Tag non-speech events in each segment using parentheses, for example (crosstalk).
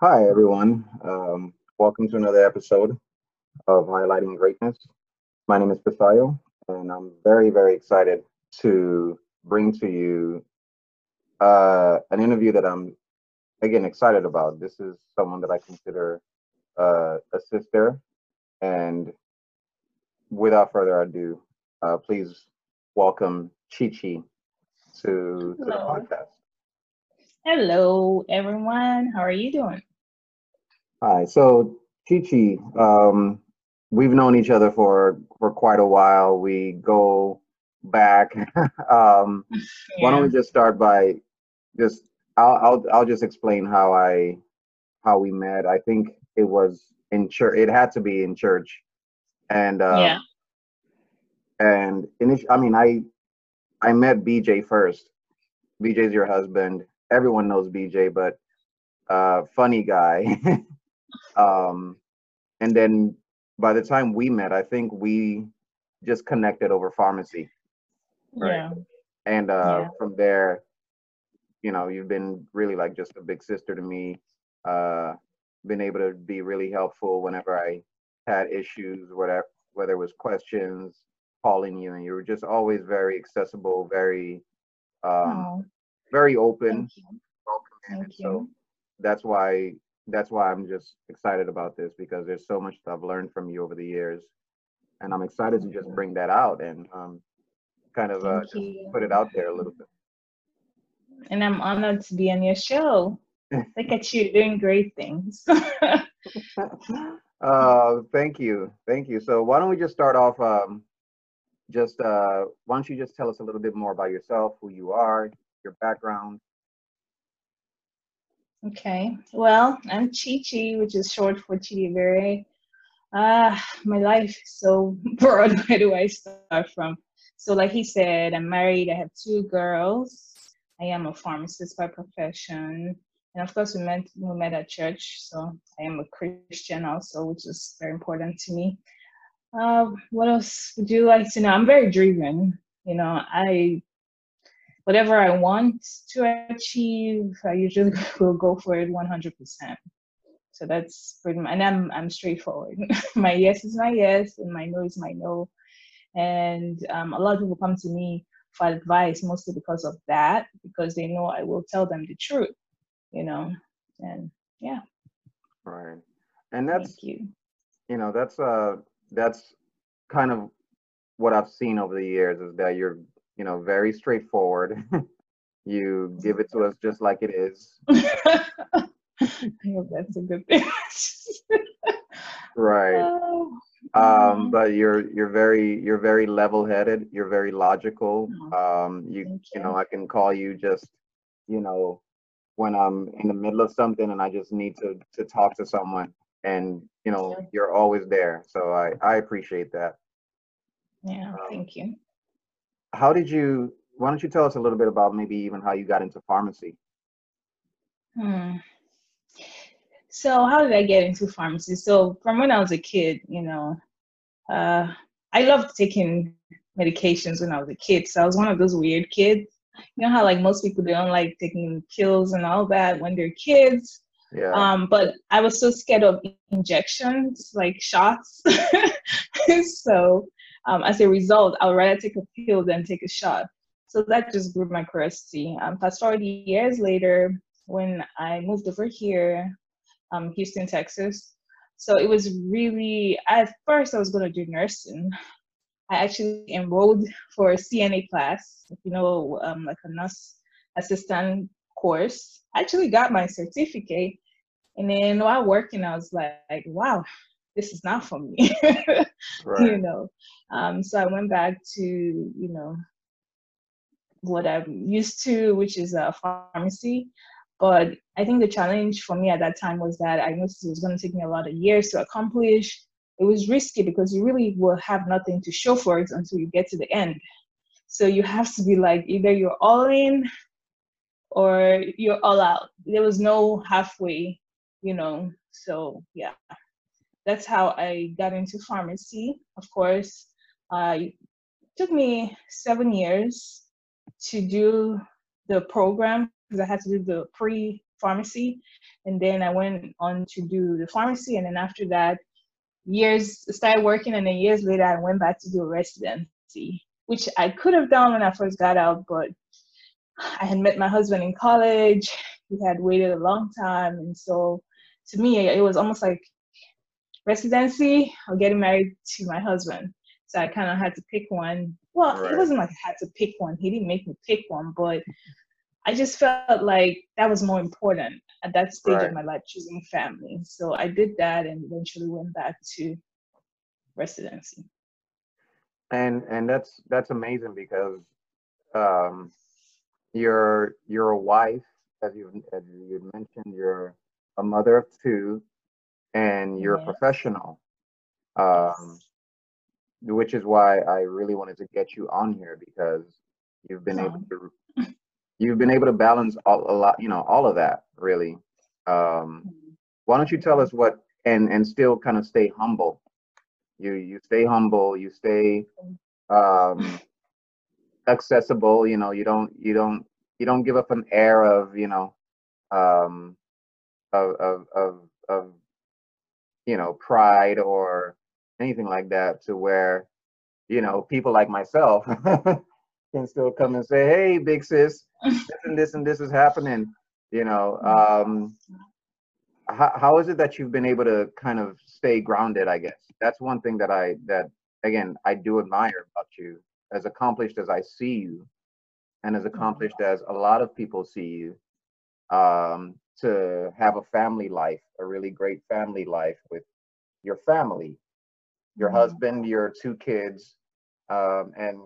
Hi, everyone. Um, welcome to another episode of Highlighting Greatness. My name is Pisayo, and I'm very, very excited to bring to you uh, an interview that I'm, again, excited about. This is someone that I consider uh, a sister. And without further ado, uh, please welcome Chi Chi to, to the podcast. Hello, everyone. How are you doing? Hi. So, Chi Chi, um, we've known each other for for quite a while. We go back. (laughs) um, Why don't we just start by just I'll I'll I'll just explain how I how we met. I think it was in church. It had to be in church, and Yeah. um, and initially, I mean, I I met BJ first. BJ's your husband. Everyone knows BJ, but uh, funny guy. (laughs) um, and then by the time we met, I think we just connected over pharmacy, right? Yeah. And uh, Yeah. from there, you know, you've been really like just a big sister to me. Uh, been able to be really helpful whenever I had issues, whatever, whether it was questions, calling you, and you were just always very accessible, very, um, very open, thank you. welcoming. Thank so that's why that's why I'm just excited about this because there's so much that I've learned from you over the years, and I'm excited to just bring that out and um, kind of uh, just put it out there a little bit. And I'm honored to be on your show. (laughs) Look at you doing great things. (laughs) (laughs) uh, thank you, thank you. So why don't we just start off? Um, just uh, why don't you just tell us a little bit more about yourself, who you are, your background? Okay. Well, I'm Chi Chi, which is short for Chidiebere. Ah, my life is so (laughs) broad. (laughs) Where do I start from? So, like he said, I'm married. I have two girls. I am a pharmacist by profession, and of course, we met we met at church. So, I am a Christian also, which is very important to me. Uh, what else would you like to know? I'm very driven. You know, I whatever I want to achieve, I usually (laughs) will go for it 100%. So that's pretty much, and I'm I'm straightforward. (laughs) my yes is my yes, and my no is my no. And um, a lot of people come to me for advice mostly because of that, because they know I will tell them the truth, you know. And yeah, Right, and thank that's you. you know that's uh that's kind of what I've seen over the years is that you're you know very straightforward. (laughs) you give it to us just like it is. (laughs) I hope that's a good thing. Right. Oh, um um, but you're you're very you're very level-headed you're very logical oh, um you thank you know i can call you just you know when i'm in the middle of something and i just need to to talk to someone and you know you're always there so i i appreciate that yeah, um thank you. How did you why don't you tell us a little bit about maybe even how you got into pharmacy Hmm. So how did I get into pharmacy? So from when I was a kid, you know, uh, I loved taking medications when I was a kid. So I was one of those weird kids. You know how like most people they don't like taking pills and all that when they're kids. yeah Um, but I was so scared of injections, like shots. (laughs) so um, as a result, I would rather take a pill than take a shot. So that just grew my curiosity. Um, fast forward years later, when I moved over here, um, Houston, Texas. So it was really, at first, I was going to do nursing. I actually enrolled for a CNA class, you know, um, like a nurse assistant course. I actually got my certificate. And then while working, I was like, wow, this is not for me, (laughs) you know. Um, so I went back to, you know, what I'm used to, which is a pharmacy. But I think the challenge for me at that time was that I noticed it was going to take me a lot of years to accomplish. It was risky because you really will have nothing to show for it until you get to the end. So you have to be like either you're all in or you're all out. There was no halfway, you know. So yeah, that's how I got into pharmacy. Of course, uh, it took me seven years to do the program because I had to do the pre pharmacy, and then I went on to do the pharmacy, and then after that, years started working, and then years later, I went back to do residency, which I could have done when I first got out, but I had met my husband in college. He had waited a long time, and so to me, it was almost like residency or getting married to my husband. So I kind of had to pick one. Well, right. it wasn't like I had to pick one. He didn't make me pick one, but I just felt like that was more important at that stage right. of my life, choosing family. So I did that and eventually went back to residency. And and that's that's amazing because um, you're you're a wife, as you as you mentioned, you're a mother of two, and you're a professional. Um, which is why I really wanted to get you on here because you've been able to you've been able to balance all, a lot, you know, all of that really. Um, mm-hmm. why don't you tell us what and and still kind of stay humble? You you stay humble, you stay um, accessible. You know, you don't you don't you don't give up an air of you know um, of of of, of you know pride or anything like that to where you know people like myself (laughs) can still come and say hey big sis this and this and this is happening you know mm-hmm. um how, how is it that you've been able to kind of stay grounded i guess that's one thing that i that again i do admire about you as accomplished as i see you and as mm-hmm. accomplished as a lot of people see you um to have a family life a really great family life with your family your mm-hmm. husband, your two kids, um, and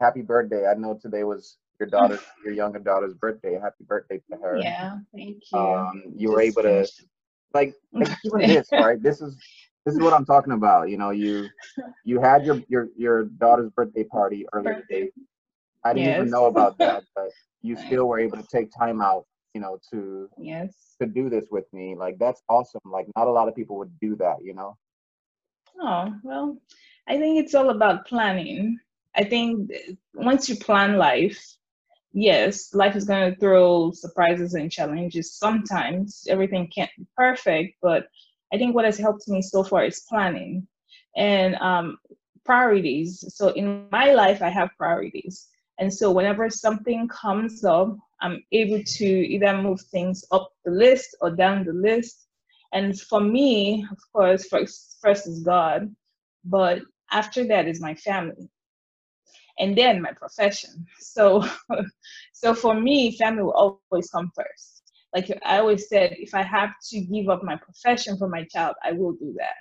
happy birthday. I know today was your (laughs) daughter, your younger daughter's birthday. Happy birthday to her. Yeah, thank you. Um, you were able to, like, like (laughs) even this, right? This is this is what I'm talking about. You know, you you had your your your daughter's birthday party earlier today. I didn't yes. even know about that, (laughs) but you still were able to take time out, you know, to yes to do this with me. Like that's awesome. Like not a lot of people would do that, you know. Oh, well, I think it's all about planning. I think once you plan life, yes, life is going to throw surprises and challenges. Sometimes everything can't be perfect, but I think what has helped me so far is planning and um, priorities. So in my life, I have priorities. And so whenever something comes up, I'm able to either move things up the list or down the list and for me, of course, first, first is God, but after that is my family. And then my profession. So, (laughs) so for me, family will always come first. Like I always said, if I have to give up my profession for my child, I will do that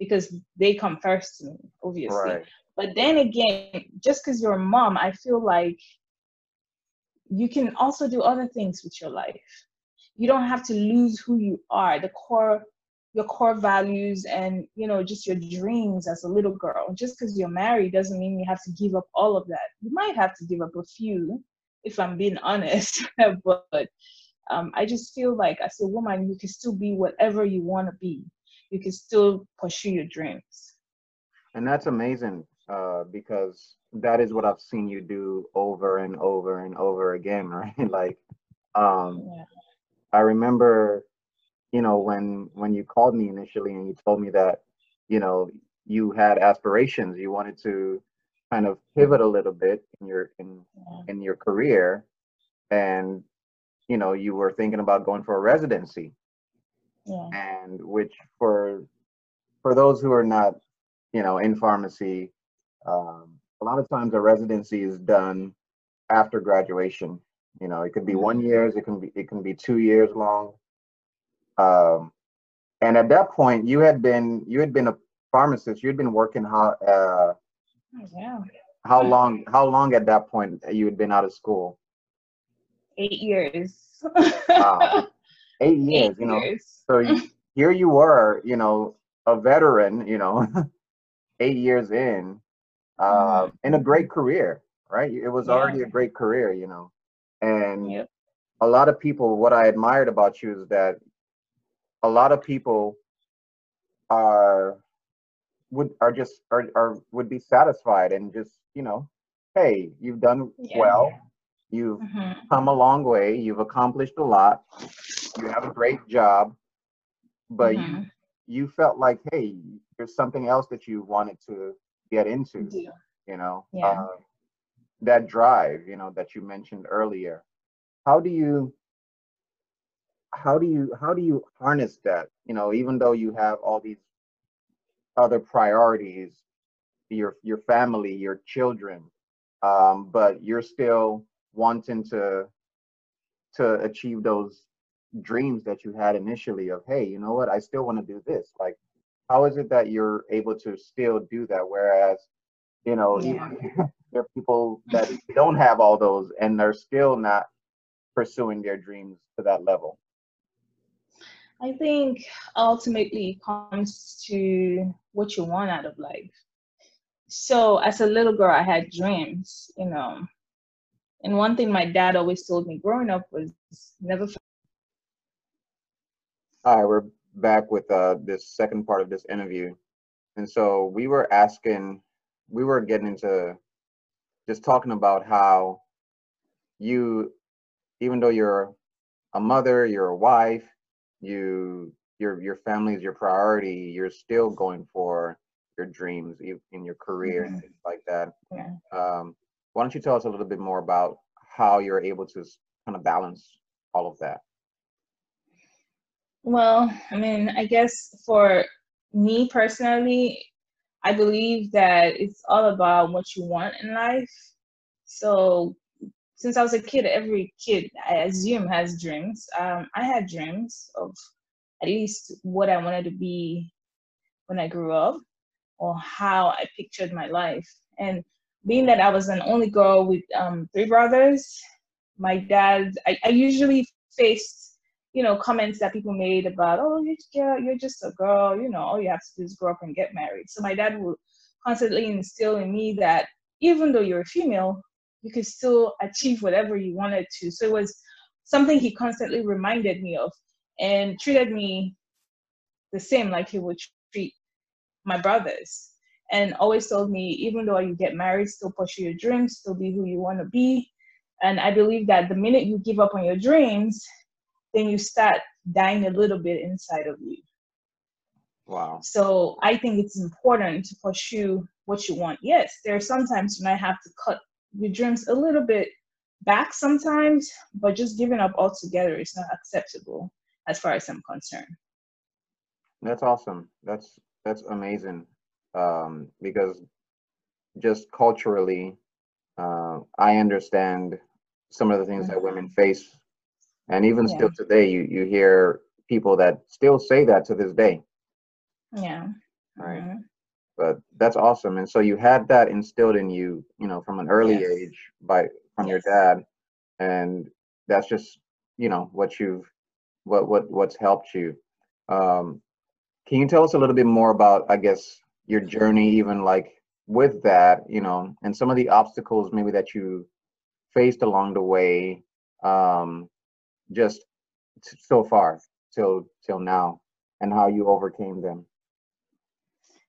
because they come first to me, obviously. Right. But then again, just because you're a mom, I feel like you can also do other things with your life. You don't have to lose who you are the core your core values and you know just your dreams as a little girl. Just because you're married doesn't mean you have to give up all of that. You might have to give up a few if i'm being (laughs) honest (laughs) but um, i just feel like as a woman you can still be whatever you want to be. You can still pursue your dreams. And that's amazing uh, because that is what i've seen you do over and over and over again (laughs) right like um, yeah I remember, you know, when when you called me initially and you told me that, you know, you had aspirations, you wanted to kind of pivot a little bit in your in yeah. in your career, and you know, you were thinking about going for a residency. Yeah. And which for for those who are not, you know, in pharmacy, um, a lot of times a residency is done after graduation you know, it could be mm-hmm. one years, it can be it can be two years long. Um, and at that point, you had been you had been a pharmacist. You had been working how uh, yeah. How long? How long at that point you had been out of school? Eight years. wow. (laughs) Eight years. Eight you know. Years. So here you were. You know, a veteran. You know, (laughs) eight years in, uh, in a great career. Right. It was yeah. already a great career. You know. And yep. a lot of people, what I admired about you is that a lot of people are would are just are, are would be satisfied and just you know hey you've done yeah. well You've mm-hmm. come a long way. You've accomplished a lot. You have a great job, but mm-hmm. you you felt like, hey, there's something else that you wanted to get into. Yeah. You know, yeah. Uh, that drive, you know, that you mentioned earlier. How do you how do you how do you harness that? You know, even though you have all these other priorities, your your family, your children, um, but you're still wanting to to achieve those dreams that you had initially of hey you know what i still want to do this like how is it that you're able to still do that whereas you know yeah. (laughs) there are people that don't have all those and they're still not pursuing their dreams to that level i think ultimately it comes to what you want out of life so as a little girl i had dreams you know and one thing my dad always told me growing up was never. All right, we're back with uh, this second part of this interview. And so we were asking, we were getting into just talking about how you, even though you're a mother, you're a wife, you your your family is your priority, you're still going for your dreams in your career mm-hmm. and things like that. Yeah. Um, why don't you tell us a little bit more about how you're able to kind of balance all of that? Well, I mean, I guess for me personally, I believe that it's all about what you want in life. So, since I was a kid, every kid, I assume, has dreams. Um, I had dreams of at least what I wanted to be when I grew up or how I pictured my life. And being that I was an only girl with um, three brothers, my dad, I, I usually faced, you know, comments that people made about, oh, you're, you're just a girl, you know, all you have to do is grow up and get married. So my dad would constantly instill in me that even though you're a female, you could still achieve whatever you wanted to. So it was something he constantly reminded me of and treated me the same like he would treat my brothers and always told me even though you get married still pursue your dreams still be who you want to be and i believe that the minute you give up on your dreams then you start dying a little bit inside of you. Wow. So i think it's important to pursue what you want. Yes there are sometimes you might have to cut your dreams a little bit back sometimes but just giving up altogether is not acceptable as far as i'm concerned. That's awesome. That's that's amazing. Um, because just culturally, uh, I understand some of the things that women face, and even yeah. still today, you you hear people that still say that to this day. Yeah. Right. Mm-hmm. But that's awesome, and so you had that instilled in you, you know, from an early yes. age by from yes. your dad, and that's just you know what you've what what what's helped you. Um, can you tell us a little bit more about, I guess, your journey even like with that you know and some of the obstacles maybe that you faced along the way um just so far till till now and how you overcame them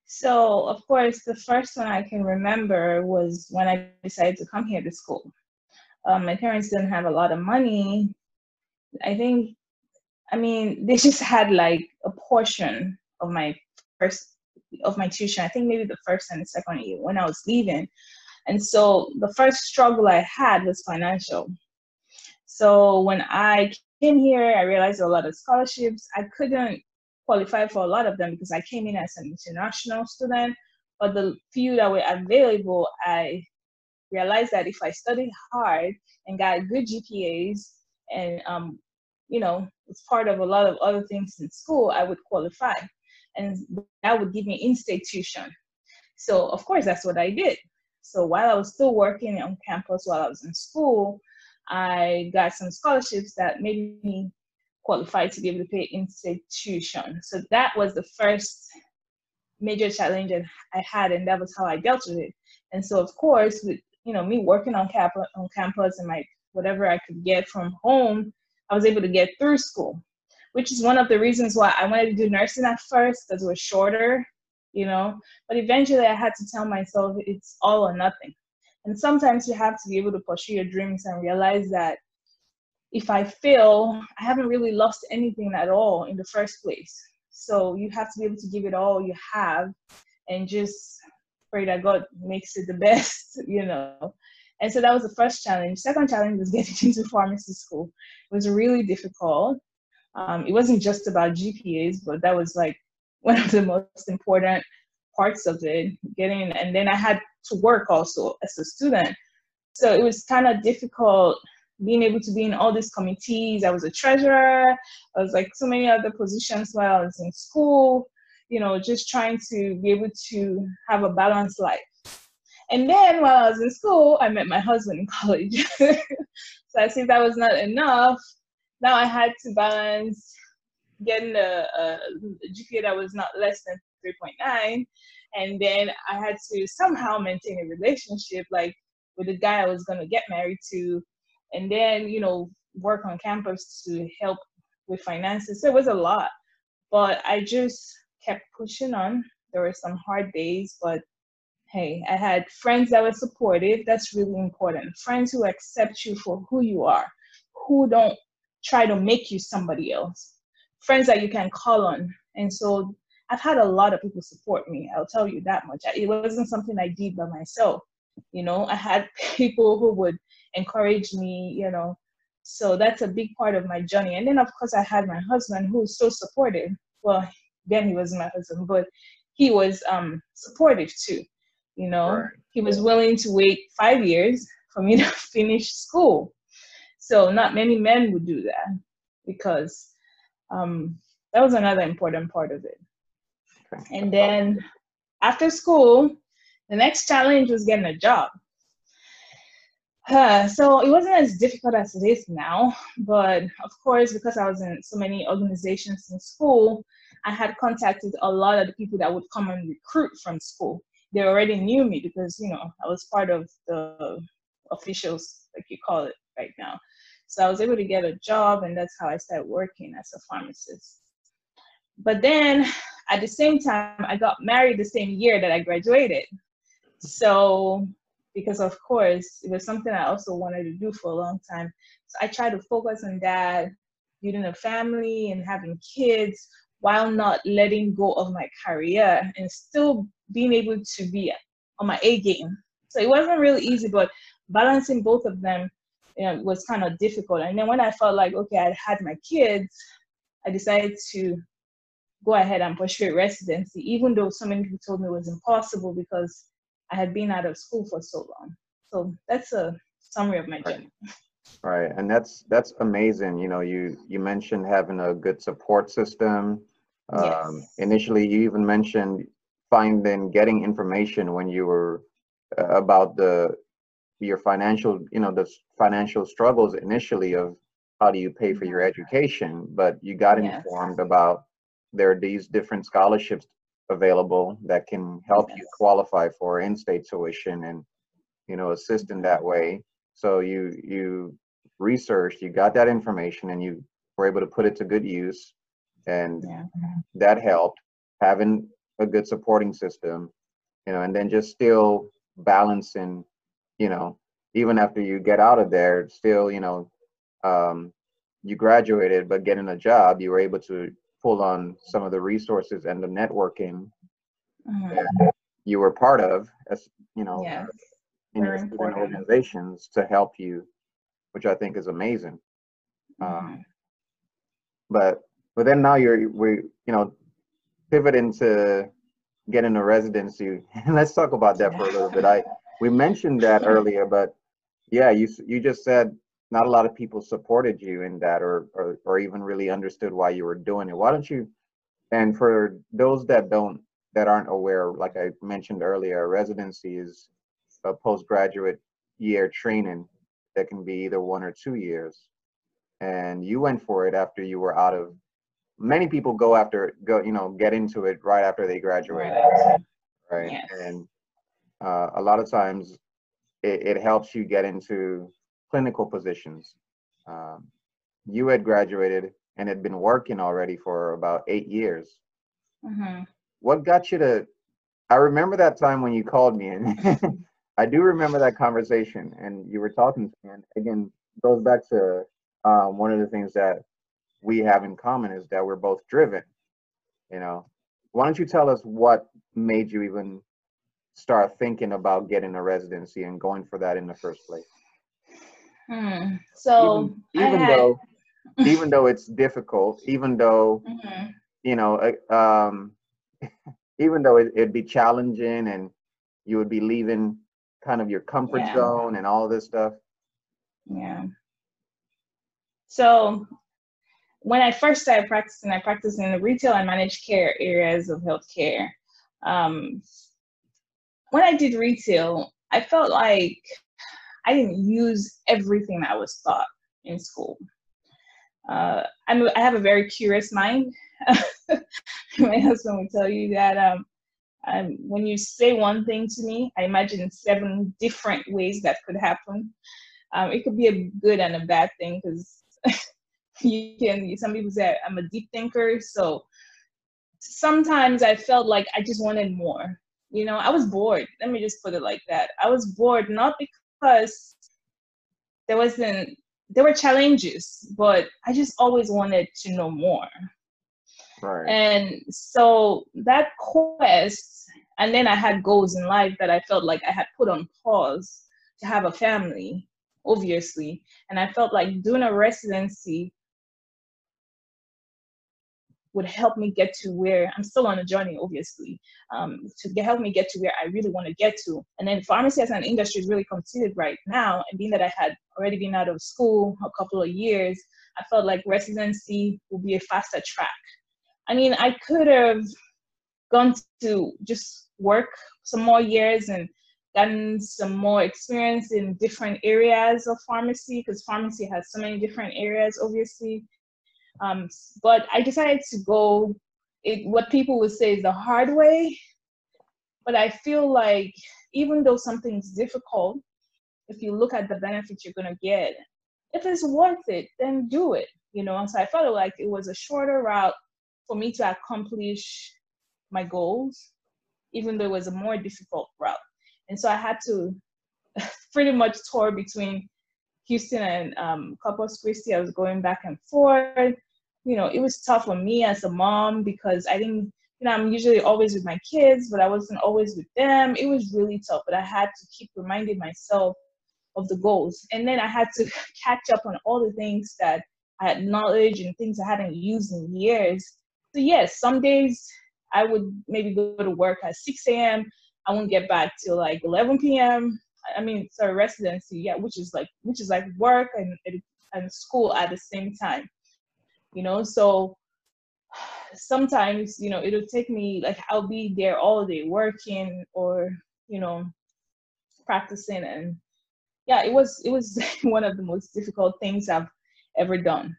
so of course the first one i can remember was when i decided to come here to school um, my parents didn't have a lot of money i think i mean (laughs) they just had like a portion of my first of my tuition. I think maybe the first and the second year when I was leaving. And so the first struggle I had was financial. So when I came here, I realized a lot of scholarships. I couldn't qualify for a lot of them because I came in as an international student. But the few that were available, I realized that if I studied hard and got good GPAs and um, you know, it's part of a lot of other things in school, I would qualify and that would give me in-state tuition. So of course that's what I did. So while I was still working on campus while I was in school, I got some scholarships that made me qualified to be able to pay in-state tuition. So that was the first major challenge that I had, and that was how I dealt with it. And so of course, with you know me working on cap on campus and like whatever I could get from home, I was able to get through school which is one of the reasons why I wanted to do nursing at first because it was shorter, you know. But eventually I had to tell myself it's all or nothing. And sometimes you have to be able to pursue your dreams and realize that if I fail, I haven't really lost anything at all in the first place. So you have to be able to give it all you have and just pray that God makes it the (laughs) best, you know. And so that was the first challenge. Second challenge was (laughs) getting into pharmacy school. It was really difficult. Um, it wasn't just about GPAs, but that was like (laughs) one of the most important parts of it. Getting and then I had to work also as a student, so it was kind of difficult being able to be in all these committees. I was a treasurer. I was like so many other positions while I was in school. You know, just trying to be able to have a balanced life. And then while I was in school, I met my husband in (laughs) college. so I see that was not enough. Now I had to balance getting a, a GPA that was not less than 3.9. And then I had to somehow maintain a relationship like with the guy I was going to get married to. And then, you know, work on campus to help with finances. So it was a lot. But I just kept pushing on. There were some hard days, but hey, I had friends that were supportive. That's really important. Friends who accept you for who you are, who don't try to make you somebody else. Friends that you can call on. And so I've had a lot of people support me. I'll tell you that much. It wasn't something I did by myself. You know, I had (laughs) people who would encourage me, you know. So that's a big part of my journey. And then, of course, I had my husband who was so supportive. Well, then he was my husband, but he was um, supportive too you know right. he was willing to wait five years for me (laughs) to finish school so not many men would do that because um, that was another important part of it. And then after school the next challenge was getting a job uh, so it wasn't as difficult as it is now but of course because i was in so many organizations in school i had contacted a lot of the people that would come and recruit from school they already knew me because you know I was part of the officials, like you call it right now. So I was able to get a job, and that's how I started working as a pharmacist. But then at the same time, I got married the same year that I graduated. So, because of course, it was something I also wanted to do for a long time. So I tried to focus on that, building a family and having kids while not letting go of my career and still being able to be on my A game. So it wasn't really easy, but balancing both of them you know, was kind of difficult. And then when I felt like, okay, I had my kids, I decided to go ahead and pursue residency, even though so many people told me it was impossible because I had been out of school for so long. So that's a summary of my journey. (laughs) Right, and that's that's amazing. You know, you you mentioned having a good support system. Um, yes. Initially, you even mentioned finding getting information when you were uh, about the your financial you know the financial struggles initially of how do you pay for your education but you got yes. informed about there are these different scholarships available that can help yes. you qualify for in-state tuition and you know assist in that way so you you researched you got that information and you were able to put it to good use and yeah. that helped having a good supporting system, you know, and then just still balancing, you know, even after you get out of there, still, you know, um, you graduated, but getting a job, you were able to pull on some of the resources and the networking mm-hmm. that you were part of, as you know, yes. in your student organizations to help you, which I think is amazing. Mm-hmm. Um, but but then now you're we you know pivot into getting a residency. (laughs) Let's talk about that for a little bit. I we mentioned that (laughs) earlier, but yeah, you you just said not a lot of people supported you in that or, or or even really understood why you were doing it. Why don't you and for those that don't that aren't aware, like I mentioned earlier, residency is a postgraduate year training that can be either one or two years. And you went for it after you were out of many people go after go you know get into it right after they graduate right yes. and uh, a lot of times it, it, helps you get into clinical positions um, you had graduated and had been working already for about eight years mm-hmm. what got you to i remember that time when you called me and (laughs) I do remember that conversation, and you were talking to me, and again, goes back to um, one of the things that we have in common is that we're both driven. You know, why don't you tell us what made you even start thinking about getting a residency and going for that in the first place? Hmm. So even, even had... though (laughs) even though it's difficult, even though mm-hmm. you know, uh, um, (laughs) even though it, would be challenging and you would be leaving kind of your comfort yeah. zone and all this stuff. Yeah. So when I first started practicing, I practiced in the retail and managed care areas of healthcare. Um, when I did retail, I felt like I didn't use everything I was taught in school. Uh, I'm, I have a very curious mind. (laughs) My husband would tell you that um, um, when you say one thing to me, I imagine seven different ways that could happen. Um, it could be a good and a bad thing because (laughs) you can. Some people say I'm a deep thinker, so sometimes I felt like I just wanted more. You know, I was bored. Let me just put it like that. I was bored not because there wasn't there were challenges, but I just always wanted to know more. Right. And so that quest, and then I had goals in life that I felt like I had put on pause to have a family, obviously. And I felt like doing a residency would help me get to where I'm still on a journey, obviously, um, to help me get to where I really want to get to. And then pharmacy as an industry is really competitive right now. And being that I had already been out of school a couple of years, I felt like residency would be a faster track. I mean, I could have gone to just work some more years and gotten some more experience in different areas of pharmacy because pharmacy has so many different areas, obviously. Um, but I decided to go it, what people would say is the hard way. But I feel like even though something's difficult, if you look at the benefits you're gonna get, if it's worth it, then do it. You know, so I felt like it was a shorter route for me to accomplish my goals, even though it was a more difficult route. And so I had to (laughs) pretty much tour between Houston and um, Corpus Christi. I was going back and forth you know, it was tough for me as a mom because I didn't, you know, I'm usually always with my kids, but I wasn't always with them. It was really tough, but I had to keep reminding myself of the goals. And then I had to (laughs) catch up on all the things that I had knowledge and things I hadn't used in years. So, yes, some days I would maybe go to work at 6 a.m. I won't get back till like 11 p.m. I mean, sorry, residency, yeah, which is like which is like work and and school at the same time you know? So sometimes you know it'll take me like i'll be there all day working or you know practicing and yeah it was it was (laughs) one of the most difficult things i've ever done.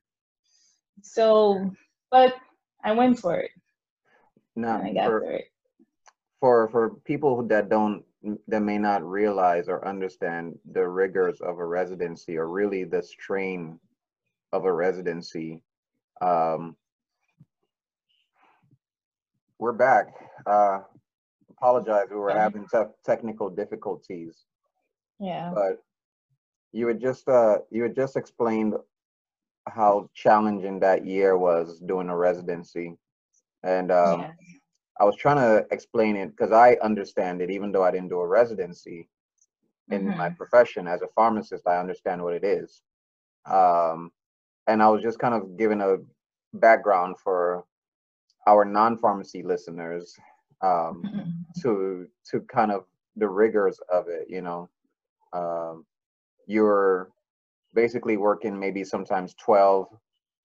So but i went for it. Now I got for, for it. for for people that don't that may not realize or understand the rigors of a residency or really the strain of a residency um, we're back. Uh, apologize, we were having te- technical difficulties. Yeah. But you had just uh, you had just explained how challenging that year was doing a residency, and um, yeah. I was trying to explain it because I understand it, even though I didn't do a residency in mm-hmm. my profession as a pharmacist. I understand what it is. Um, and I was just kind of giving a background for our non-pharmacy listeners um, (laughs) to to kind of the rigors of it. You know, um, you're basically working maybe sometimes 12,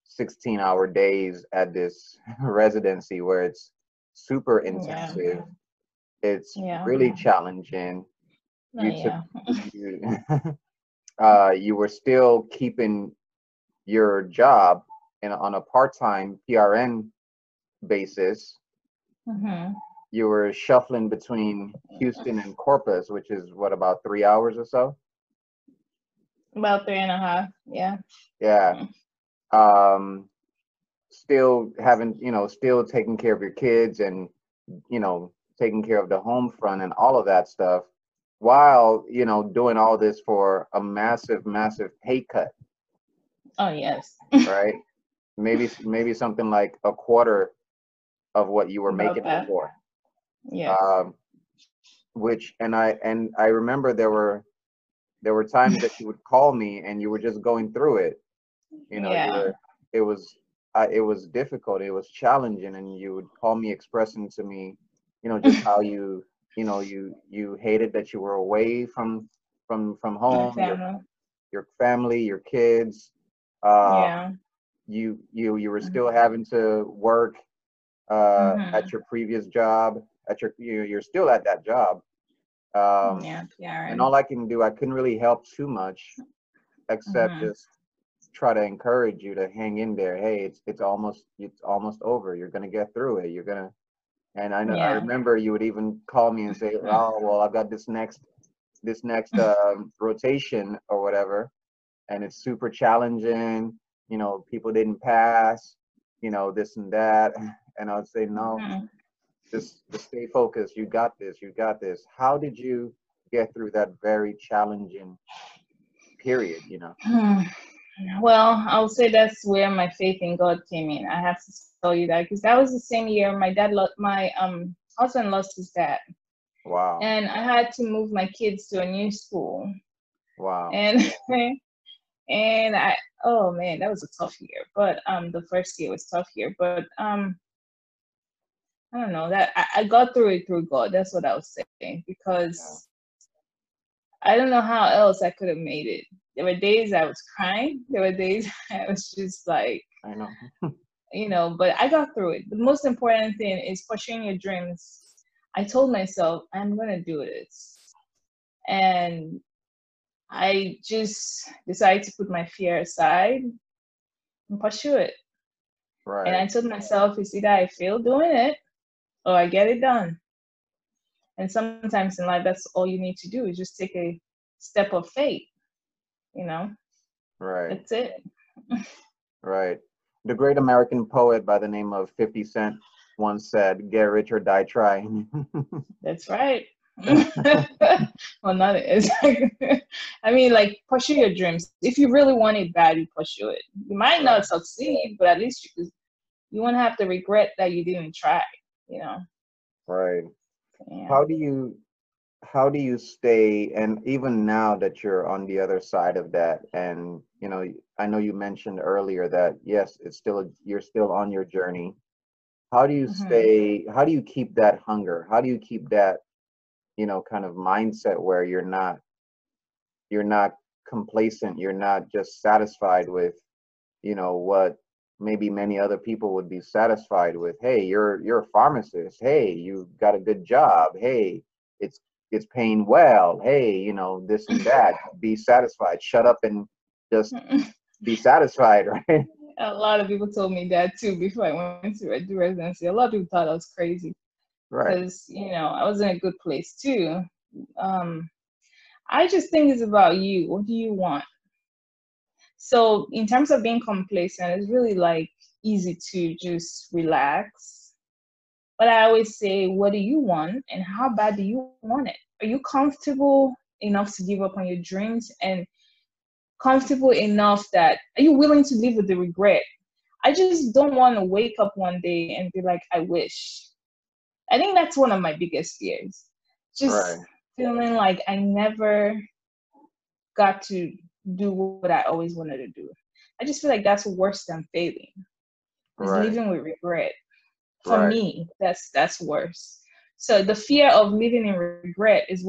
16 hour days at this (laughs) residency where it's super intensive. Yeah. It's yeah. really challenging. You, yeah. (laughs) you, uh, you were still keeping your job in, on a part-time PRN basis, mm-hmm. you were shuffling between Houston and Corpus, which is what about three hours or so? About three and a half, yeah. Yeah. Mm-hmm. Um, still having, you know, still taking care of your kids and, you know, taking care of the home front and all of that stuff while you know doing all this for a massive massive pay cut Oh yes. right maybe maybe something like a quarter of what you were About making that. before Yeah. um which and i and i remember there were there were times that you would call me and you were just going through it you know you were, it was I, it was difficult it was challenging and you would call me expressing to me you know just (laughs) how you you know you you hated that you were away from from from home your, your family your kids uh yeah. you you you were still having to work uh Mhm. at your previous job at your you you're still at that job um yeah. PRN. and all I can do, I couldn't really help too much, except Mhm. just try to encourage you to hang in there. Hey, it's it's almost it's almost over. You're gonna get through it. You're gonna. And I know I remember you would even call me and say, (laughs) "Oh, well, I've got this next this next um, rotation or whatever, and it's super challenging. You know, people didn't pass. You know, this and that." (laughs) And I would say, "No, Mhm. just just stay focused. You got this. You got this. How did you get through that very challenging period? You know. Hmm. Well, I'll say that's where my faith in God came in. I have to tell you that because that was the same year my dad, lo- my um husband lost his dad, Wow. and I had to move my kids to a new school, wow. and (laughs) and I oh man, that was a tough year. But um, the first year was tough year, but um, I don't know that I, I got through it through God. That's what I was saying because I don't know how else I could have made it. There were days I was crying. There were days (laughs) I was just like, I know. you know, but I got through it. The most important thing is pursuing your dreams. I told myself, I'm going to do this. And I just decided to put my fear aside and pursue it. Right. And I told myself, it's either I fail doing it or I get it done. And sometimes in life, that's all you need to do is just take a step of faith. You know, right. that's it. Right. The great American poet by the name of 50 Cent once said, "Get rich or die trying." (laughs) That's right. (laughs) well, not it. I mean, like pursue your dreams. If you really want it bad, you pursue it. You might not succeed, but at least you you won't have to regret that you didn't try. You know. right. Yeah. How do you how do you stay and even now that you're on the other side of that and you know I know you mentioned earlier that yes, it's still you're still on your journey. How do you Mhm. stay how do you keep that hunger? How do you keep that you know kind of mindset where you're not you're not complacent, you're not just satisfied with you know what maybe many other people would be satisfied with. Hey you're you're a pharmacist. Hey you've got a good job. Hey it's it's paying well. Hey you know this and that. (laughs) Be satisfied. Shut up and just (laughs) be satisfied (laughs) right? A lot of people told me that too before I went to do residency. A lot of people thought I was crazy right because you know I was in a good place too. Um, I just think it's about you. What do you want? So in terms of being complacent, it's really like easy to just relax. But I always say, what do you want, and how bad do you want it? Are you comfortable enough to give up on your dreams and comfortable enough that are you willing to live with the regret? I just don't want to wake up one day and be like, I wish. I think that's one of my biggest fears. Just Right. feeling like I never got to do what I always wanted to do. I just feel like that's worse than failing. Is right living with regret. For Right. me, that's that's worse. So the fear of living in regret is what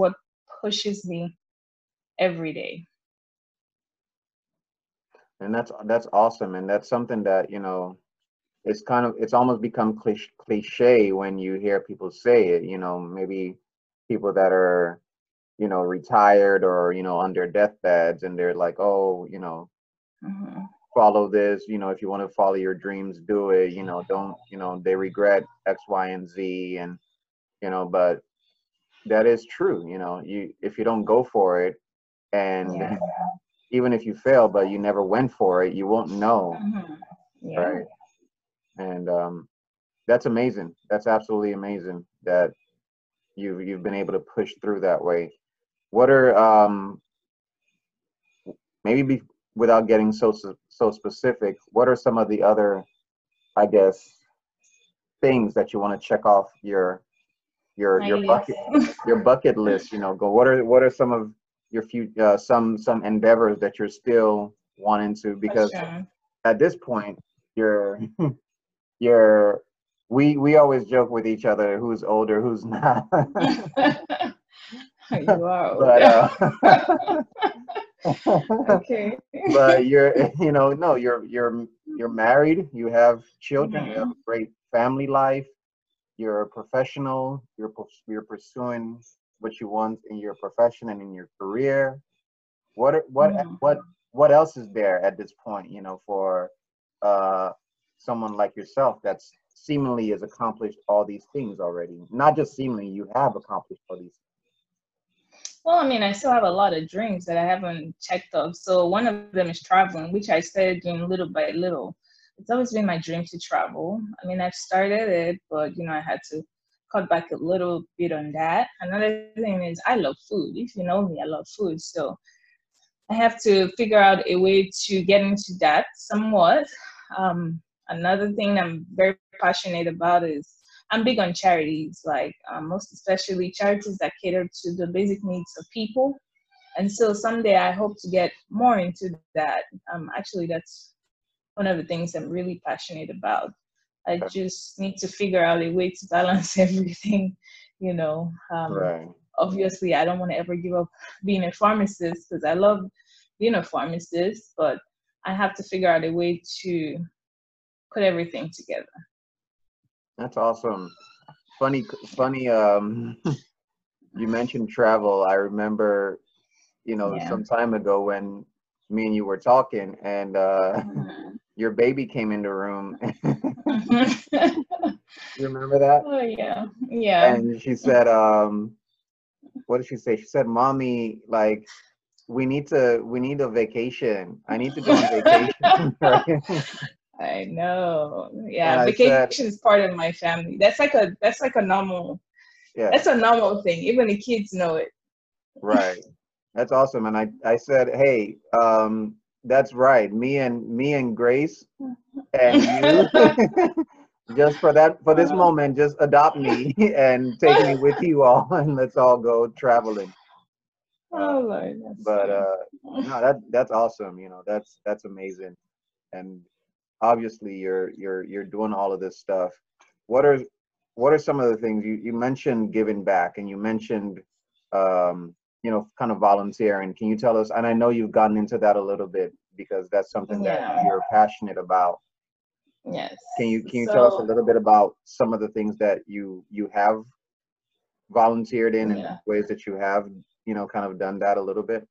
pushes me every day. and that's that's awesome and that's something that you know it's kind of it's almost become cliche, when you hear people say it you know maybe people that are you know retired or you know on their deathbeds and they're like oh you know Mhm. follow this you know if you want to follow your dreams do it you know don't you know they regret x y and z and you know but that is true you know you if you don't go for it and Yeah. even if you fail but you never went for it you won't know Mhm. Yeah. right and um that's amazing that's absolutely amazing that you've you've been able to push through that way what are um, maybe be, without getting so so specific, what are some of the other, I guess, things that you want to check off your your your bucket your bucket list? You know, go. What are what are some of your few uh, some some endeavors that you're still wanting to because sure. at this point you're (laughs) you're we we always joke with each other who's older who's not (laughs) you are (laughs) but, uh, (laughs) okay but you're you know no you're you're you're married you have children mm-hmm. you have a mm-hmm. great family life you're a professional you're you're pursuing what you want in your profession and in your career what what mm-hmm. what what else is there at this point you know for uh someone like yourself that's seemingly has accomplished all these things already not just seemingly you have accomplished all these well, I mean, I still have a lot of dreams that I haven't checked off. So one of them is traveling, which I started doing little by little. It's always been my dream to travel. I mean, I've started it, but you know, I had to cut back a little bit on that. Another thing is I love food. If you know me, I love food. So I have to figure out a way to get into that somewhat. Um, another thing I'm very passionate about is I'm big on charities, like um, most especially charities that cater to the basic needs of people. And so someday I hope to get more into that. Um, actually, that's one of the things I'm really passionate about. I just need to figure out a way to balance (laughs) everything, you know. Um, right. Obviously, I don't want to ever give up being a pharmacist because I love being a pharmacist, but I have to figure out a way to put everything together. That's awesome. Funny, funny. Um, (laughs) you mentioned travel. I remember, you know, yeah. some time ago when me and you were talking, and uh, mm-hmm. your baby came in the room. (laughs) you remember that? (laughs) Oh yeah, yeah. And she said, um, "What did she say?" She said, "Mommy, like." We need to. We need a vacation. I need to go on vacation. I know. Yeah, vacation said, is part of my family. That's like a that's like a normal. Yeah. That's a normal thing. Even the kids know it. Right. That's awesome. And I I said, hey, um, that's right. Me and me and Grace and you. (laughs) (laughs) just for that for this moment, just adopt me (laughs) and take me with you all, and let's all go traveling. Oh Lord, but uh, no, that that's awesome. You know, that's that's amazing, and obviously you're you're you're doing all of this stuff. What are what are some of the things you you mentioned giving back and you mentioned um you know kind of volunteering. Can you tell us and i know you've gotten into that a little bit because that's something yeah. that you're passionate about. Yes. Can you can you so, tell us a little bit about some of the things that you you have volunteered in yeah. and ways that you have you know kind of done that a little bit?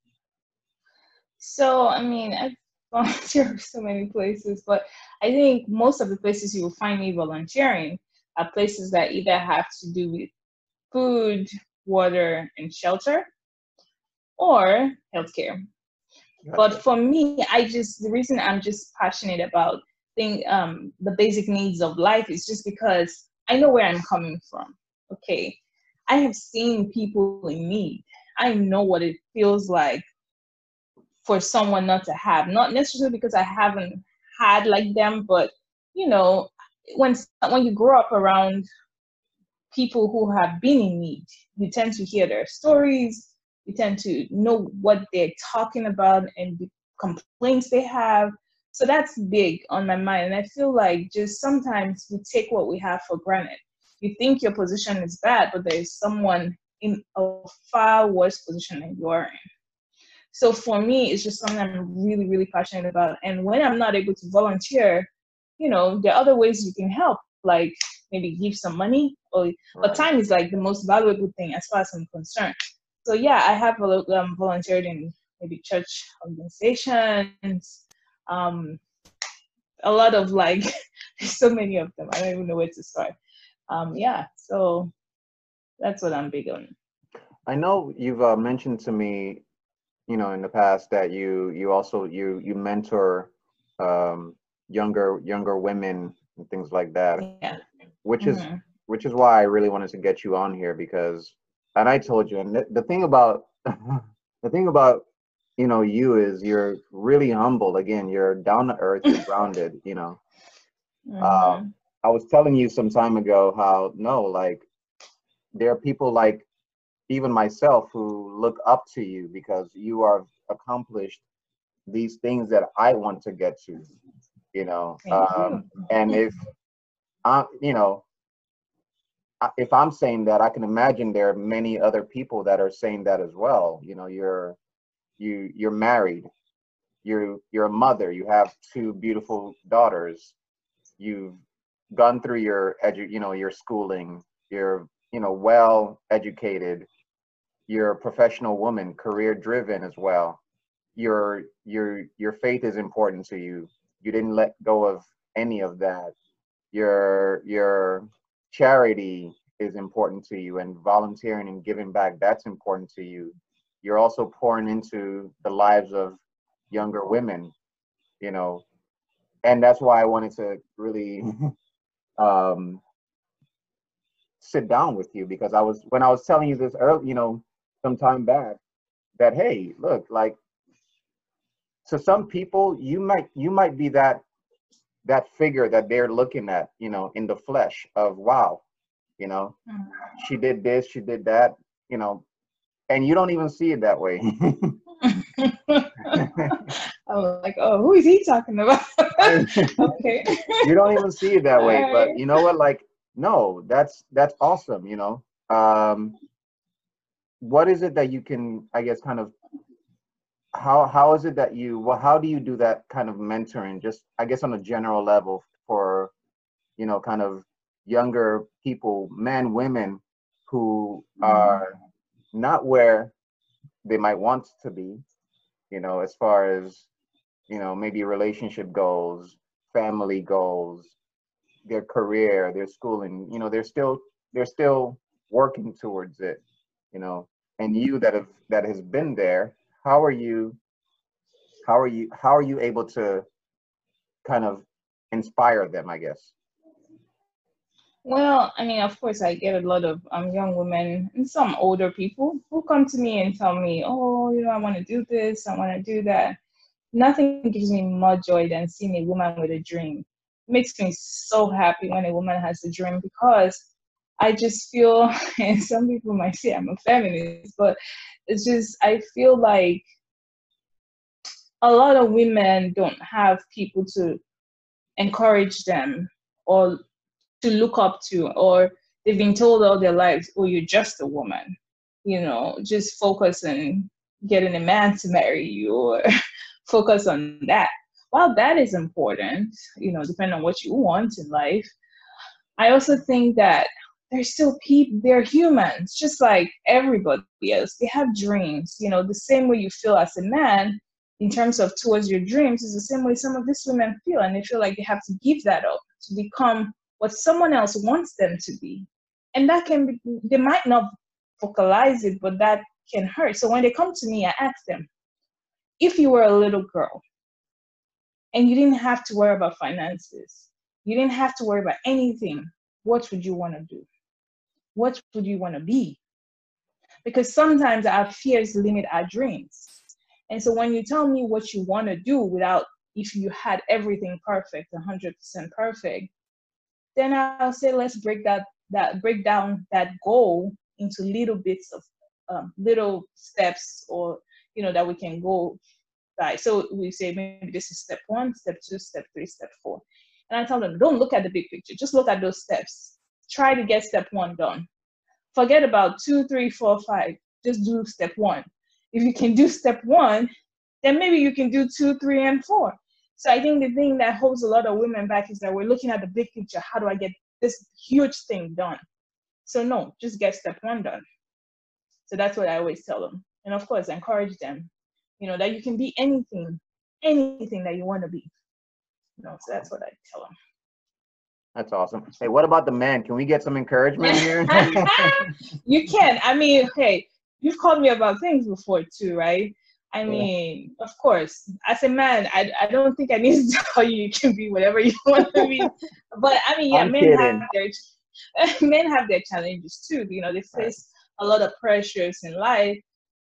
So i mean i volunteer (laughs) so many places, but I think most of the places you will find me volunteering are places that either have to do with food, water, and shelter, or healthcare. But for me, I just the reason I'm just passionate about thing um, the basic needs of life is just because I know where I'm coming from. Okay, I have seen people in need. I know what it feels like for someone not to have. Not necessarily because i haven't had like them but you know when when you grow up around people who have been in need you tend to hear their stories you tend to know what they're talking about and the complaints they have. So that's big on my mind and i feel like just sometimes we take what we have for granted. You think your position is bad but there is someone in a far worse position than you are in so for me, it's just something I'm really, really passionate about. And when I'm not able to volunteer, you know, there are other ways you can help, like maybe give some money. Or right. but time is like the most valuable thing as far as I'm concerned. So yeah, I have um, volunteered in maybe church organizations, um, a lot of like (laughs) so many of them. I don't even know where to start. Um, yeah, so that's what I'm big on. I know you've uh, mentioned to me you know in the past that you you also you you mentor um younger younger women and things like that yeah. which mm-hmm. is which is why i really wanted to get you on here because and i told you and the, the thing about (laughs) the thing about you know you is you're really humble. Again, you're down to earth, you're (laughs) grounded. You know, Mhm. Um, I was telling you some time ago how no, like there are people like even myself who look up to you because you are accomplished these things that I want to get to. You know, um, and if I, you know, if I'm saying that, I can imagine there are many other people that are saying that as well. You know, you're you you're married, you're you're a mother, you have two beautiful daughters, you've gone through your edu, you know, your schooling, you're you know well educated, you're a professional woman, career driven as well. Your your your faith is important to you. You didn't let go of any of that. Your your charity is important to you and volunteering and giving back that's important to you you're also pouring into the lives of younger women you know and that's why i wanted to really um sit down with you because i was when i was telling you this early you know some time back that hey look like to some people you might you might be that that figure that they're looking at you know in the flesh of wow you know Mhm. she did this she did that you know and you don't even see it that way (laughs) I was like, oh, who is he talking about? (laughs) okay. you don't even see it that way but you know what like no that's that's awesome you know um what is it that you can i guess kind of how how is it that you well how do you do that kind of mentoring just i guess on a general level for you know kind of younger people men women who mm-hmm. are not where they might want to be you know as far as you know maybe relationship goals family goals their career their schooling you know they're still they're still working towards it you know and you that have that has been there how are you how are you how are you able to kind of inspire them i guess Well, I mean, of course, I get a lot of um, young women and some older people who come to me and tell me, oh, you know, I want to do this, I want to do that. Nothing gives me more joy than seeing a woman with a dream. It makes me so happy when a woman has a dream because I just feel, (laughs) and some people might say I'm a feminist, but it's just, I feel like a lot of women don't have people to encourage them or to look up to or they've been told all their lives oh you're just a woman you know just focus on getting a man to marry you or (laughs) focus on that. While that is important you know depending on what you want in life i also think that they're still people they're humans just like everybody else. They have dreams you know the same way you feel as a man in terms of towards your dreams is the same way some of these women feel and they feel like they have to give that up to become what someone else wants them to be. And that can be they might not vocalize it but that can hurt. So when they come to me i ask them if you were a little girl and you didn't have to worry about finances you didn't have to worry about anything what would you want to do what would you want to be because sometimes our fears limit our dreams and so when you tell me what you want to do without if you had everything perfect 100% perfect then I'll say let's break that that break down that goal into little bits of um, little steps or you know that we can go by. So we say maybe this is step one, step two, step three, step four. And I tell them, don't look at the big picture, just look at those steps. Try to get step one done. Forget about two, three, four, five. Just do step one. If you can do step one, then maybe you can do two, three, and four. So I think the thing that holds a lot of women back is that we're looking at the big picture. How do I get this huge thing done? So no, just get step one done. So that's what I always tell them. And of course, encourage them, you know, that you can be anything, anything that you want to be. You know, so that's what I tell them. That's awesome hey what about the men can we get some encouragement (laughs) here (laughs) you can. I mean, hey, you've called me about things before too, right? I Yeah. mean, of course, as a man, I, I don't think I need (laughs) to tell you you can be whatever you want to be. But I mean, yeah, I'm men kidding. have their men have their challenges too. You know, they face a lot of pressures in life,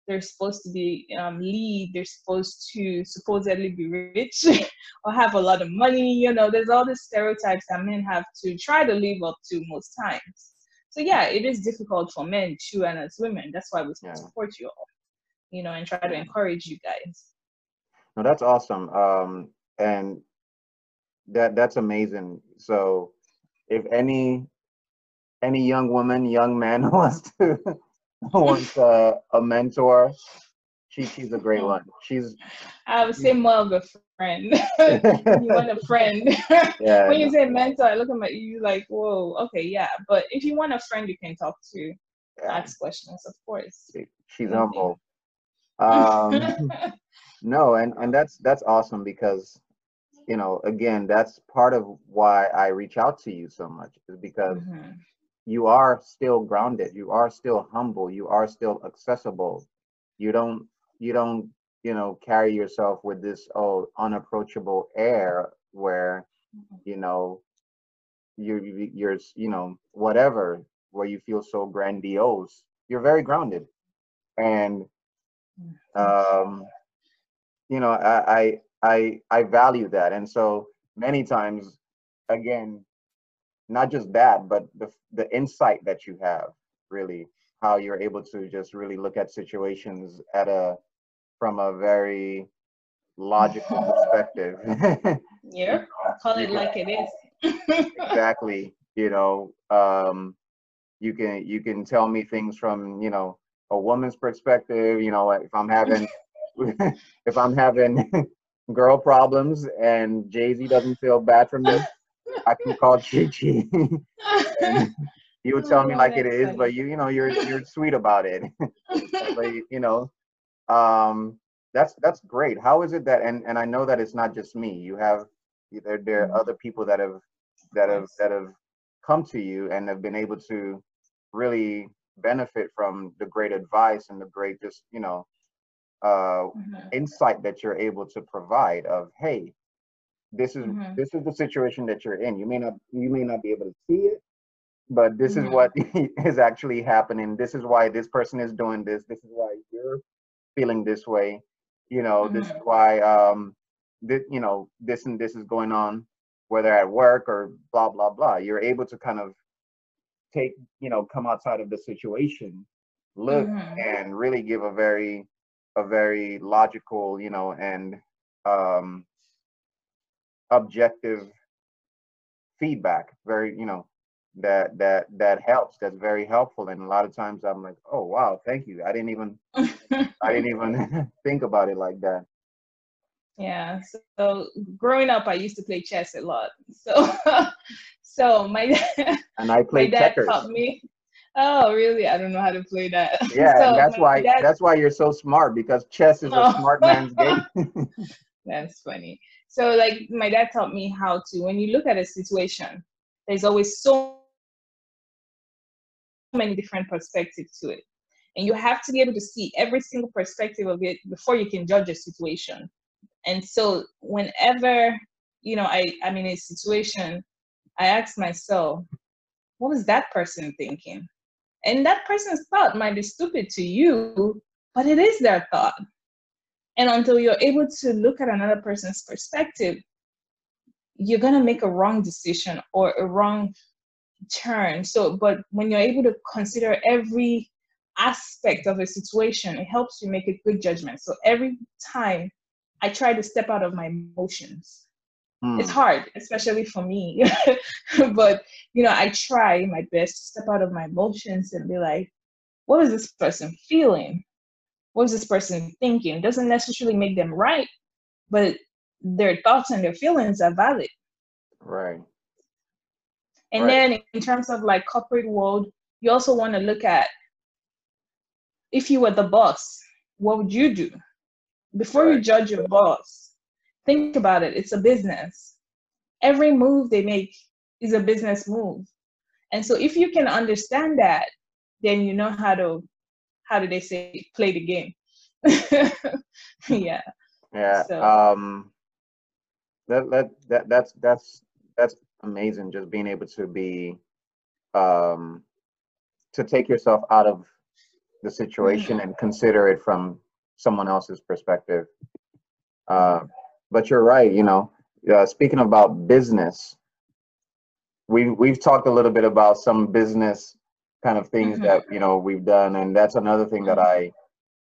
they're supposed to be um, lead they're supposed to supposedly be rich (laughs) or have a lot of money you know there's all these stereotypes that men have to try to live up to most times. So yeah it is difficult for men too and as women that's why we yeah. support you all you know and try to encourage you guys. No that's awesome um and that that's amazing. So if any any young woman young man (laughs) wants to (laughs) wants a, a mentor, she she's a great one. She's I would say more of a friend. (laughs) you want a friend. (laughs) Yeah, when you say mentor, I look at you like, whoa, okay, yeah. But if you want a friend you can talk to, yeah. ask questions, of course. she's humble. Um, no, and and that's that's awesome because you know again that's part of why I reach out to you so much is because mm-hmm you are still grounded. You are still humble. You are still accessible. You don't you don't you know carry yourself with this oh unapproachable air where mm-hmm. you know you're you're you know whatever where you feel so grandiose. You're very grounded. And mm-hmm. um you know i i i, I value that. And so many times again not just that, but the the insight that you have, really, how you're able to just really look at situations at a from a very logical (laughs) perspective. (laughs) yeah, call it like it is. (laughs) exactly. You know, um, you can you can tell me things from you know a woman's perspective. You know, if I'm having if I'm having girl problems and Jay Z doesn't feel bad for me, (laughs) I can call Chi. (laughs) (laughs) you would tell me like it is, but you you know you're you're sweet about it. but you know, um, that's that's great. How is it that and and I know that it's not just me. You have there there are mm-hmm. other people that have that have that have come to you and have been able to really benefit from the great advice and the great just you know uh, mm-hmm. insight that you're able to provide of hey this is mm-hmm. this is the situation that you're in you may not you may not be able to see it but this mm-hmm. is what (laughs) is actually happening this is why this person is doing this this is why you're feeling this way you know mm-hmm. this is mm-hmm. why um this you know this and this is going on whether at work or blah blah blah you're able to kind of take you know come outside of the situation look mm-hmm. and really give a very a very logical you know and um objective feedback very you know that that that helps that's very helpful. And a lot of times i'm like oh wow thank you. I didn't even i didn't (laughs) even (laughs) think about it like that. Yeah so growing up i used to play chess a lot. So (laughs) so my and i played my dad checkers. taught me. Oh really? I don't know how to play that. Yeah so that's why dad, that's why you're so smart because chess is oh. a smart man's game. That's funny so like my dad taught me how to, when you look at a situation, there's always so many different perspectives to it. And you have to be able to see every single perspective of it before you can judge a situation. And so whenever, you know, I, I'm in a situation, I ask myself, what was that person thinking? And that person's thought might be stupid to you, but it is their thought. And until you're able to look at another person's perspective, you're going to make a wrong decision or a wrong turn. So, but when you're able to consider every aspect of a situation, it helps you make a good judgment. So, every time I try to step out of my emotions, mm. it's hard, especially for me. (laughs) but, you know, I try my best to step out of my emotions and be like, what is this person feeling? What's this person thinking? Doesn't necessarily make them right but their thoughts and their feelings are valid. Right. And right. then in terms of like corporate world you also want to look at if you were the boss what would you do? Before right. you judge your boss think about it it's a business. Every move they make is a business move. And so if you can understand that then you know how to how do they say play the game (laughs) yeah yeah so. um that, that that that's that's that's amazing just being able to be um to take yourself out of the situation Mhm. and consider it from someone else's perspective. Uh, but you're right. You know, uh, speaking about business, we we've talked a little bit about some business kind of things Mhm. that you know we've done, and that's another thing that I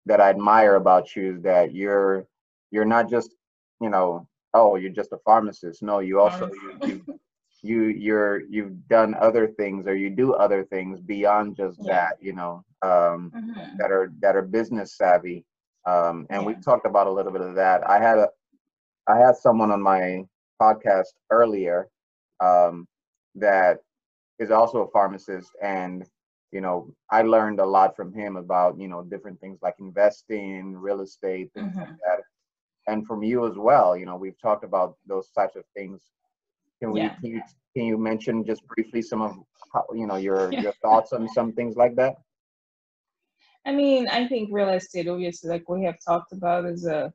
that I admire about you is that you're you're not just you know oh you're just a pharmacist. No, you also you, you you you're you've done other things or you do other things beyond just Yeah. that. You know. Um, Mhm. that are that are business savvy um, and we Yeah. talked about a little bit of that i had a i had someone on my podcast earlier um, that is also a pharmacist and you know i learned a lot from him about you know different things like investing real estate things like Mhm. that and from you as well you know we've talked about those types of things can we Yeah. can you can you mention just briefly some of how you know your (laughs) your thoughts on some things like that I mean, I think real estate, obviously, like we have talked about, is a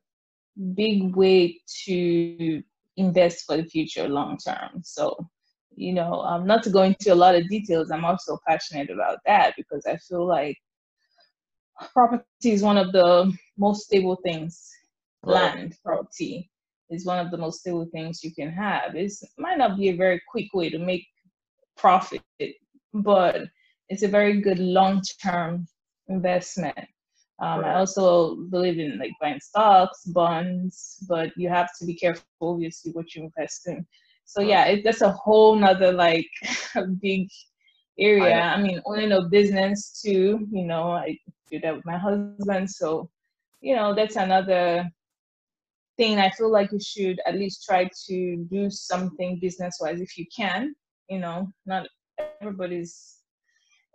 big way to invest for the future long term. So, you know, um, not to go into a lot of details, I'm also passionate about that because I feel like property is one of the most stable things. Right. Land property is one of the most stable things you can have. It might not be a very quick way to make profit, but it's a very good long term investment. Um, I also believe in like buying stocks, bonds, but you have to be careful, obviously, what you invest in. So yeah, it, that's a whole nother like (laughs) big area. I, mean, owning a business too. You know, I do that with my husband. So, you know, that's another thing. I feel like you should at least try to do something business wise if you can. You know, not everybody's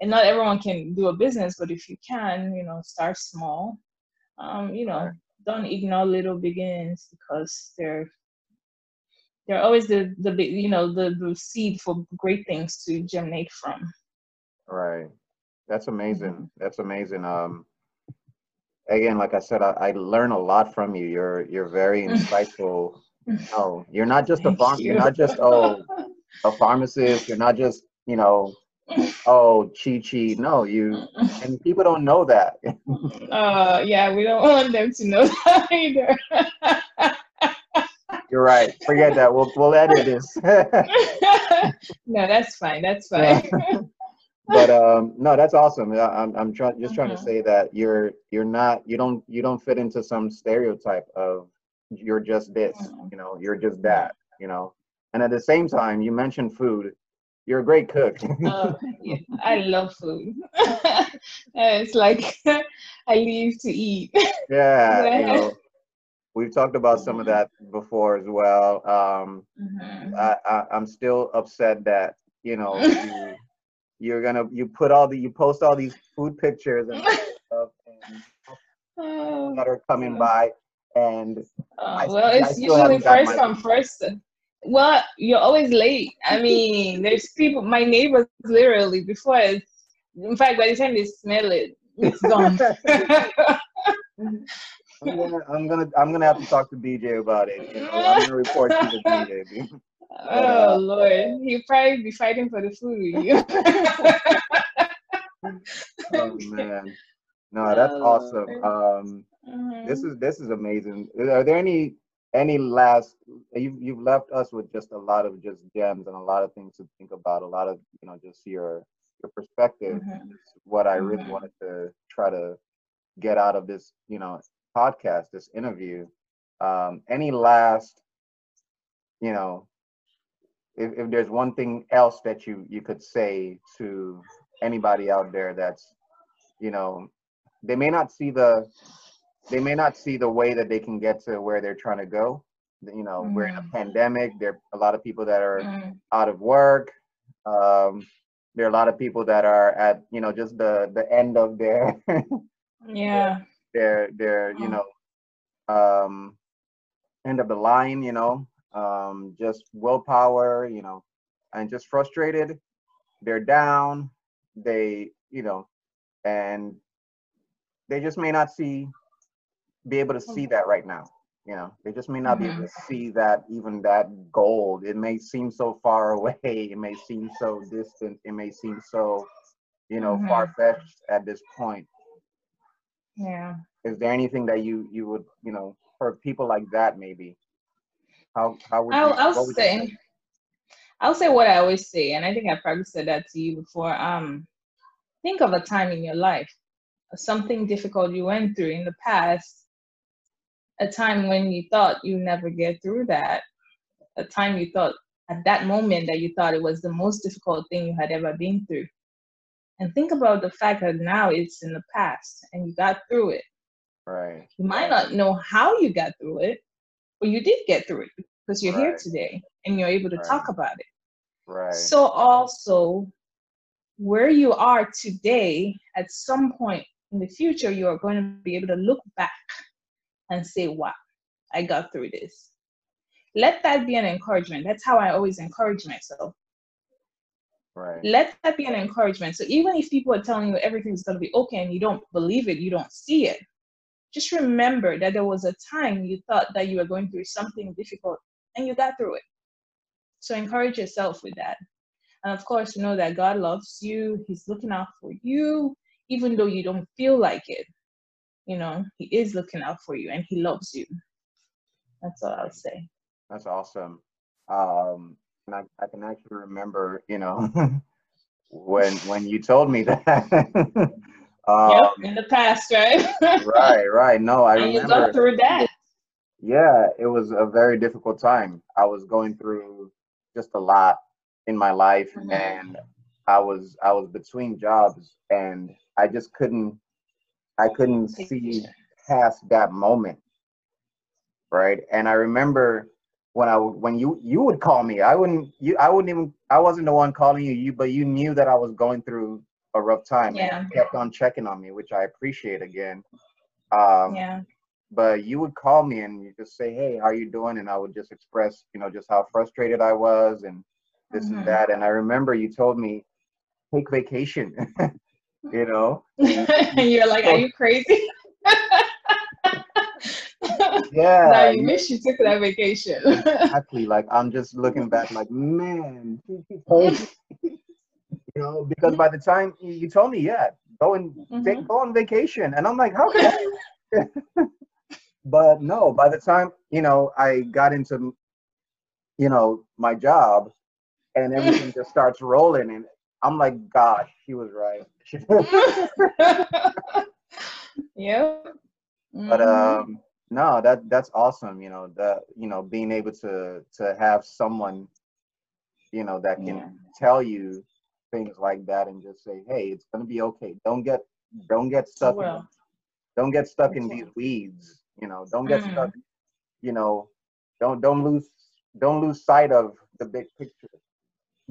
and not everyone can do a business, but if you can, you know, start small. Um, you know, don't ignore little beginnings because they're they're always the the you know the the seed for great things to germinate from. Right. That's amazing. Mm-hmm. That's amazing. Um, again, like I said, I, I learn a lot from you. You're you're very (laughs) insightful. Oh, you're not just a Thank farm. You're not just oh a pharmacist. You're not just you know oh chi chi. No, you and people don't know that. (laughs) uh, yeah, we don't want them to know (laughs) that either. You're right. Forget that. We'll we'll edit this. (laughs) (laughs) no, that's fine. That's fine. (laughs) but um no that's awesome i'm, I'm trying just trying to Mhm. say that you're you're not you don't you don't fit into some stereotype of you're just this Mhm. you know you're just that you know and at the same time you mentioned food you're a great cook Uh, yeah, I love food. it's like I live to eat. yeah you know we've talked about some of Mhm. that before as well um Mhm. I, I i'm still upset that you know (laughs) you you're gonna you put all the you post all these food pictures and (laughs) stuff and Oh, that are coming yeah. by and Uh, I- well, I it's haven't usually first come first. Well, you're always late. I (laughs) mean, there's people. My neighbors literally before. It's, in fact, by the time they smell it, it's gone. I'm gonna, I'm gonna, I'm gonna have to talk to BJ about it. You know, I'm gonna report to BJ. dude. (laughs) oh Lord, he'll probably be fighting for the food with you. (laughs) Oh man, no, that's Oh, awesome. Um, this Mhm. is this is amazing. Are there any any last? You've you've left us with just a lot of just gems and a lot of things to think about. A lot of you know just your your perspective. Mhm. is What I really Mhm. wanted to try to get out of this you know podcast, this interview. Um, any last you know if, if there's one thing else that you you could say to anybody out there that's you know they may not see the they may not see the way that they can get to where they're trying to go you know we're in a Mhm. pandemic there are a lot of people that are Mhm. out of work um there are a lot of people that are at you know just the the end of their (laughs) Yeah. Their their you Mhm. know um end of the line you know um just willpower you know and just frustrated. They're down. They you know and they just may not see be able to see that right now you know. They just may not be able to see that even that goal it may seem so far (laughs) away. It may seem so distant. It may seem so you know Mhm. far-fetched at this point. Yeah. Is there anything that you you would you know for people like that maybe? How how would I'll, you, I'll would you say, I'll say what I always say, and I think I probably said that to you before. Um, think of a time in your life, something difficult you went through in the past, a time when you thought you never get through that, a time you thought at that moment that you thought it was the most difficult thing you had ever been through. And think about the fact that now it's in the past and you got through it. Right. You might not know how you got through it, but you did get through it because you're here today and you're able to Right. talk about it. Right. So also where you are today, at some point in the future, you are going to be able to look back and say, wow, I got through this. Let that be an encouragement. That's how I always encourage myself. right. Let that be an encouragement. So even if people are telling you everything's going to be okay and you don't believe it, you don't see it, just remember that there was a time you thought that you were going through something difficult and you got through it. So encourage yourself with that. And of course, know that God loves you. He's looking out for you, even though you don't feel like it. You know, He is looking out for you and He loves you. That's all I'll say. That's awesome. Um, and I, I can actually remember, you know, (laughs) when when you told me that. (laughs) um, yep, in the past, right? (laughs) Right, right. No, I and you remember. through that. Yeah, it was a very difficult time. I was going through just a lot in my life, Mhm. and I was I was between jobs, and I just couldn't I couldn't see past that moment right and i remember when i when you you would call me i wouldn't you i wouldn't even i wasn't the one calling you you but you knew that i was going through a rough time Yeah. you kept on checking on me which i appreciate again um Yeah. but you would call me and you just say hey how you doing and i would just express you know just how frustrated i was and this Mhm. and that and i remember you told me take vacation (laughs) you know and (laughs) you're like, are you crazy? (laughs) yeah now you wish you took that vacation. exactly like i'm just looking back like man she told me." You know because by the time you told me yeah go and take Mhm. go on vacation and i'm like how can I? (laughs) but no by the time you know i got into you know my job and everything just starts rolling and i'm like god she was right (laughs) yep. but Mhm. um no that that's awesome you know the you know being able to to have someone you know that can Yeah. tell you things like that and just say hey it's going to be okay. Don't get don't get stuck in, don't get stuck in these weeds you know don't get Mm. stuck you know don't don't lose don't lose sight of the big picture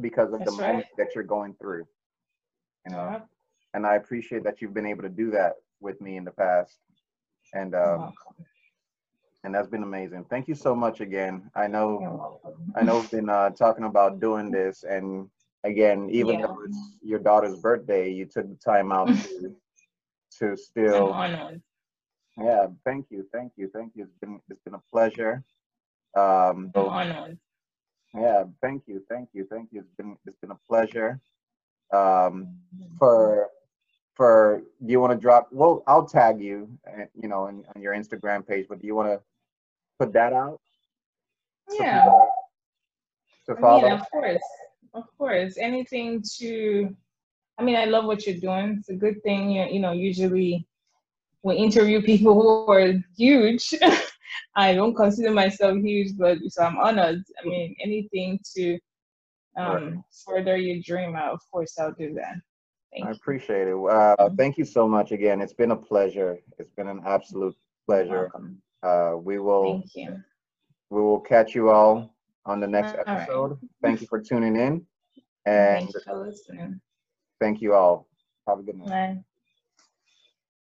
because of the right. moment that you're going through you know. Yep. and i appreciate that you've been able to do that with me in the past. And um and that's been amazing. Thank you so much again. I know I know we've been uh, talking about doing this, and again, even Yeah. though it's your daughter's birthday, you took the time out to (laughs) to still. Yeah, thank you, thank you, thank you. It's been it's been a pleasure. Um, honored. yeah, thank you, thank you, thank you. It's been it's been a pleasure. Um, for for do you want to drop? Well, I'll tag you, uh, you know, on, on your Instagram page. But do you want to put that out? Yeah. To I mean, follow. of course, of course. Anything to, I mean, I love what you're doing. It's a good thing. You, you know, usually we interview people who are huge. (laughs) I don't consider myself huge, but so I'm honored. I mean, anything to um, further your dream, I, of course, I'll do that. Thank I you. appreciate it. Uh, thank you so much again. It's been a pleasure. It's been an absolute pleasure. Uh, we will Thank you. we will catch you all on the next uh, right. episode. Thank you for tuning in, and Thank you thank you all. Have a good night. Bye.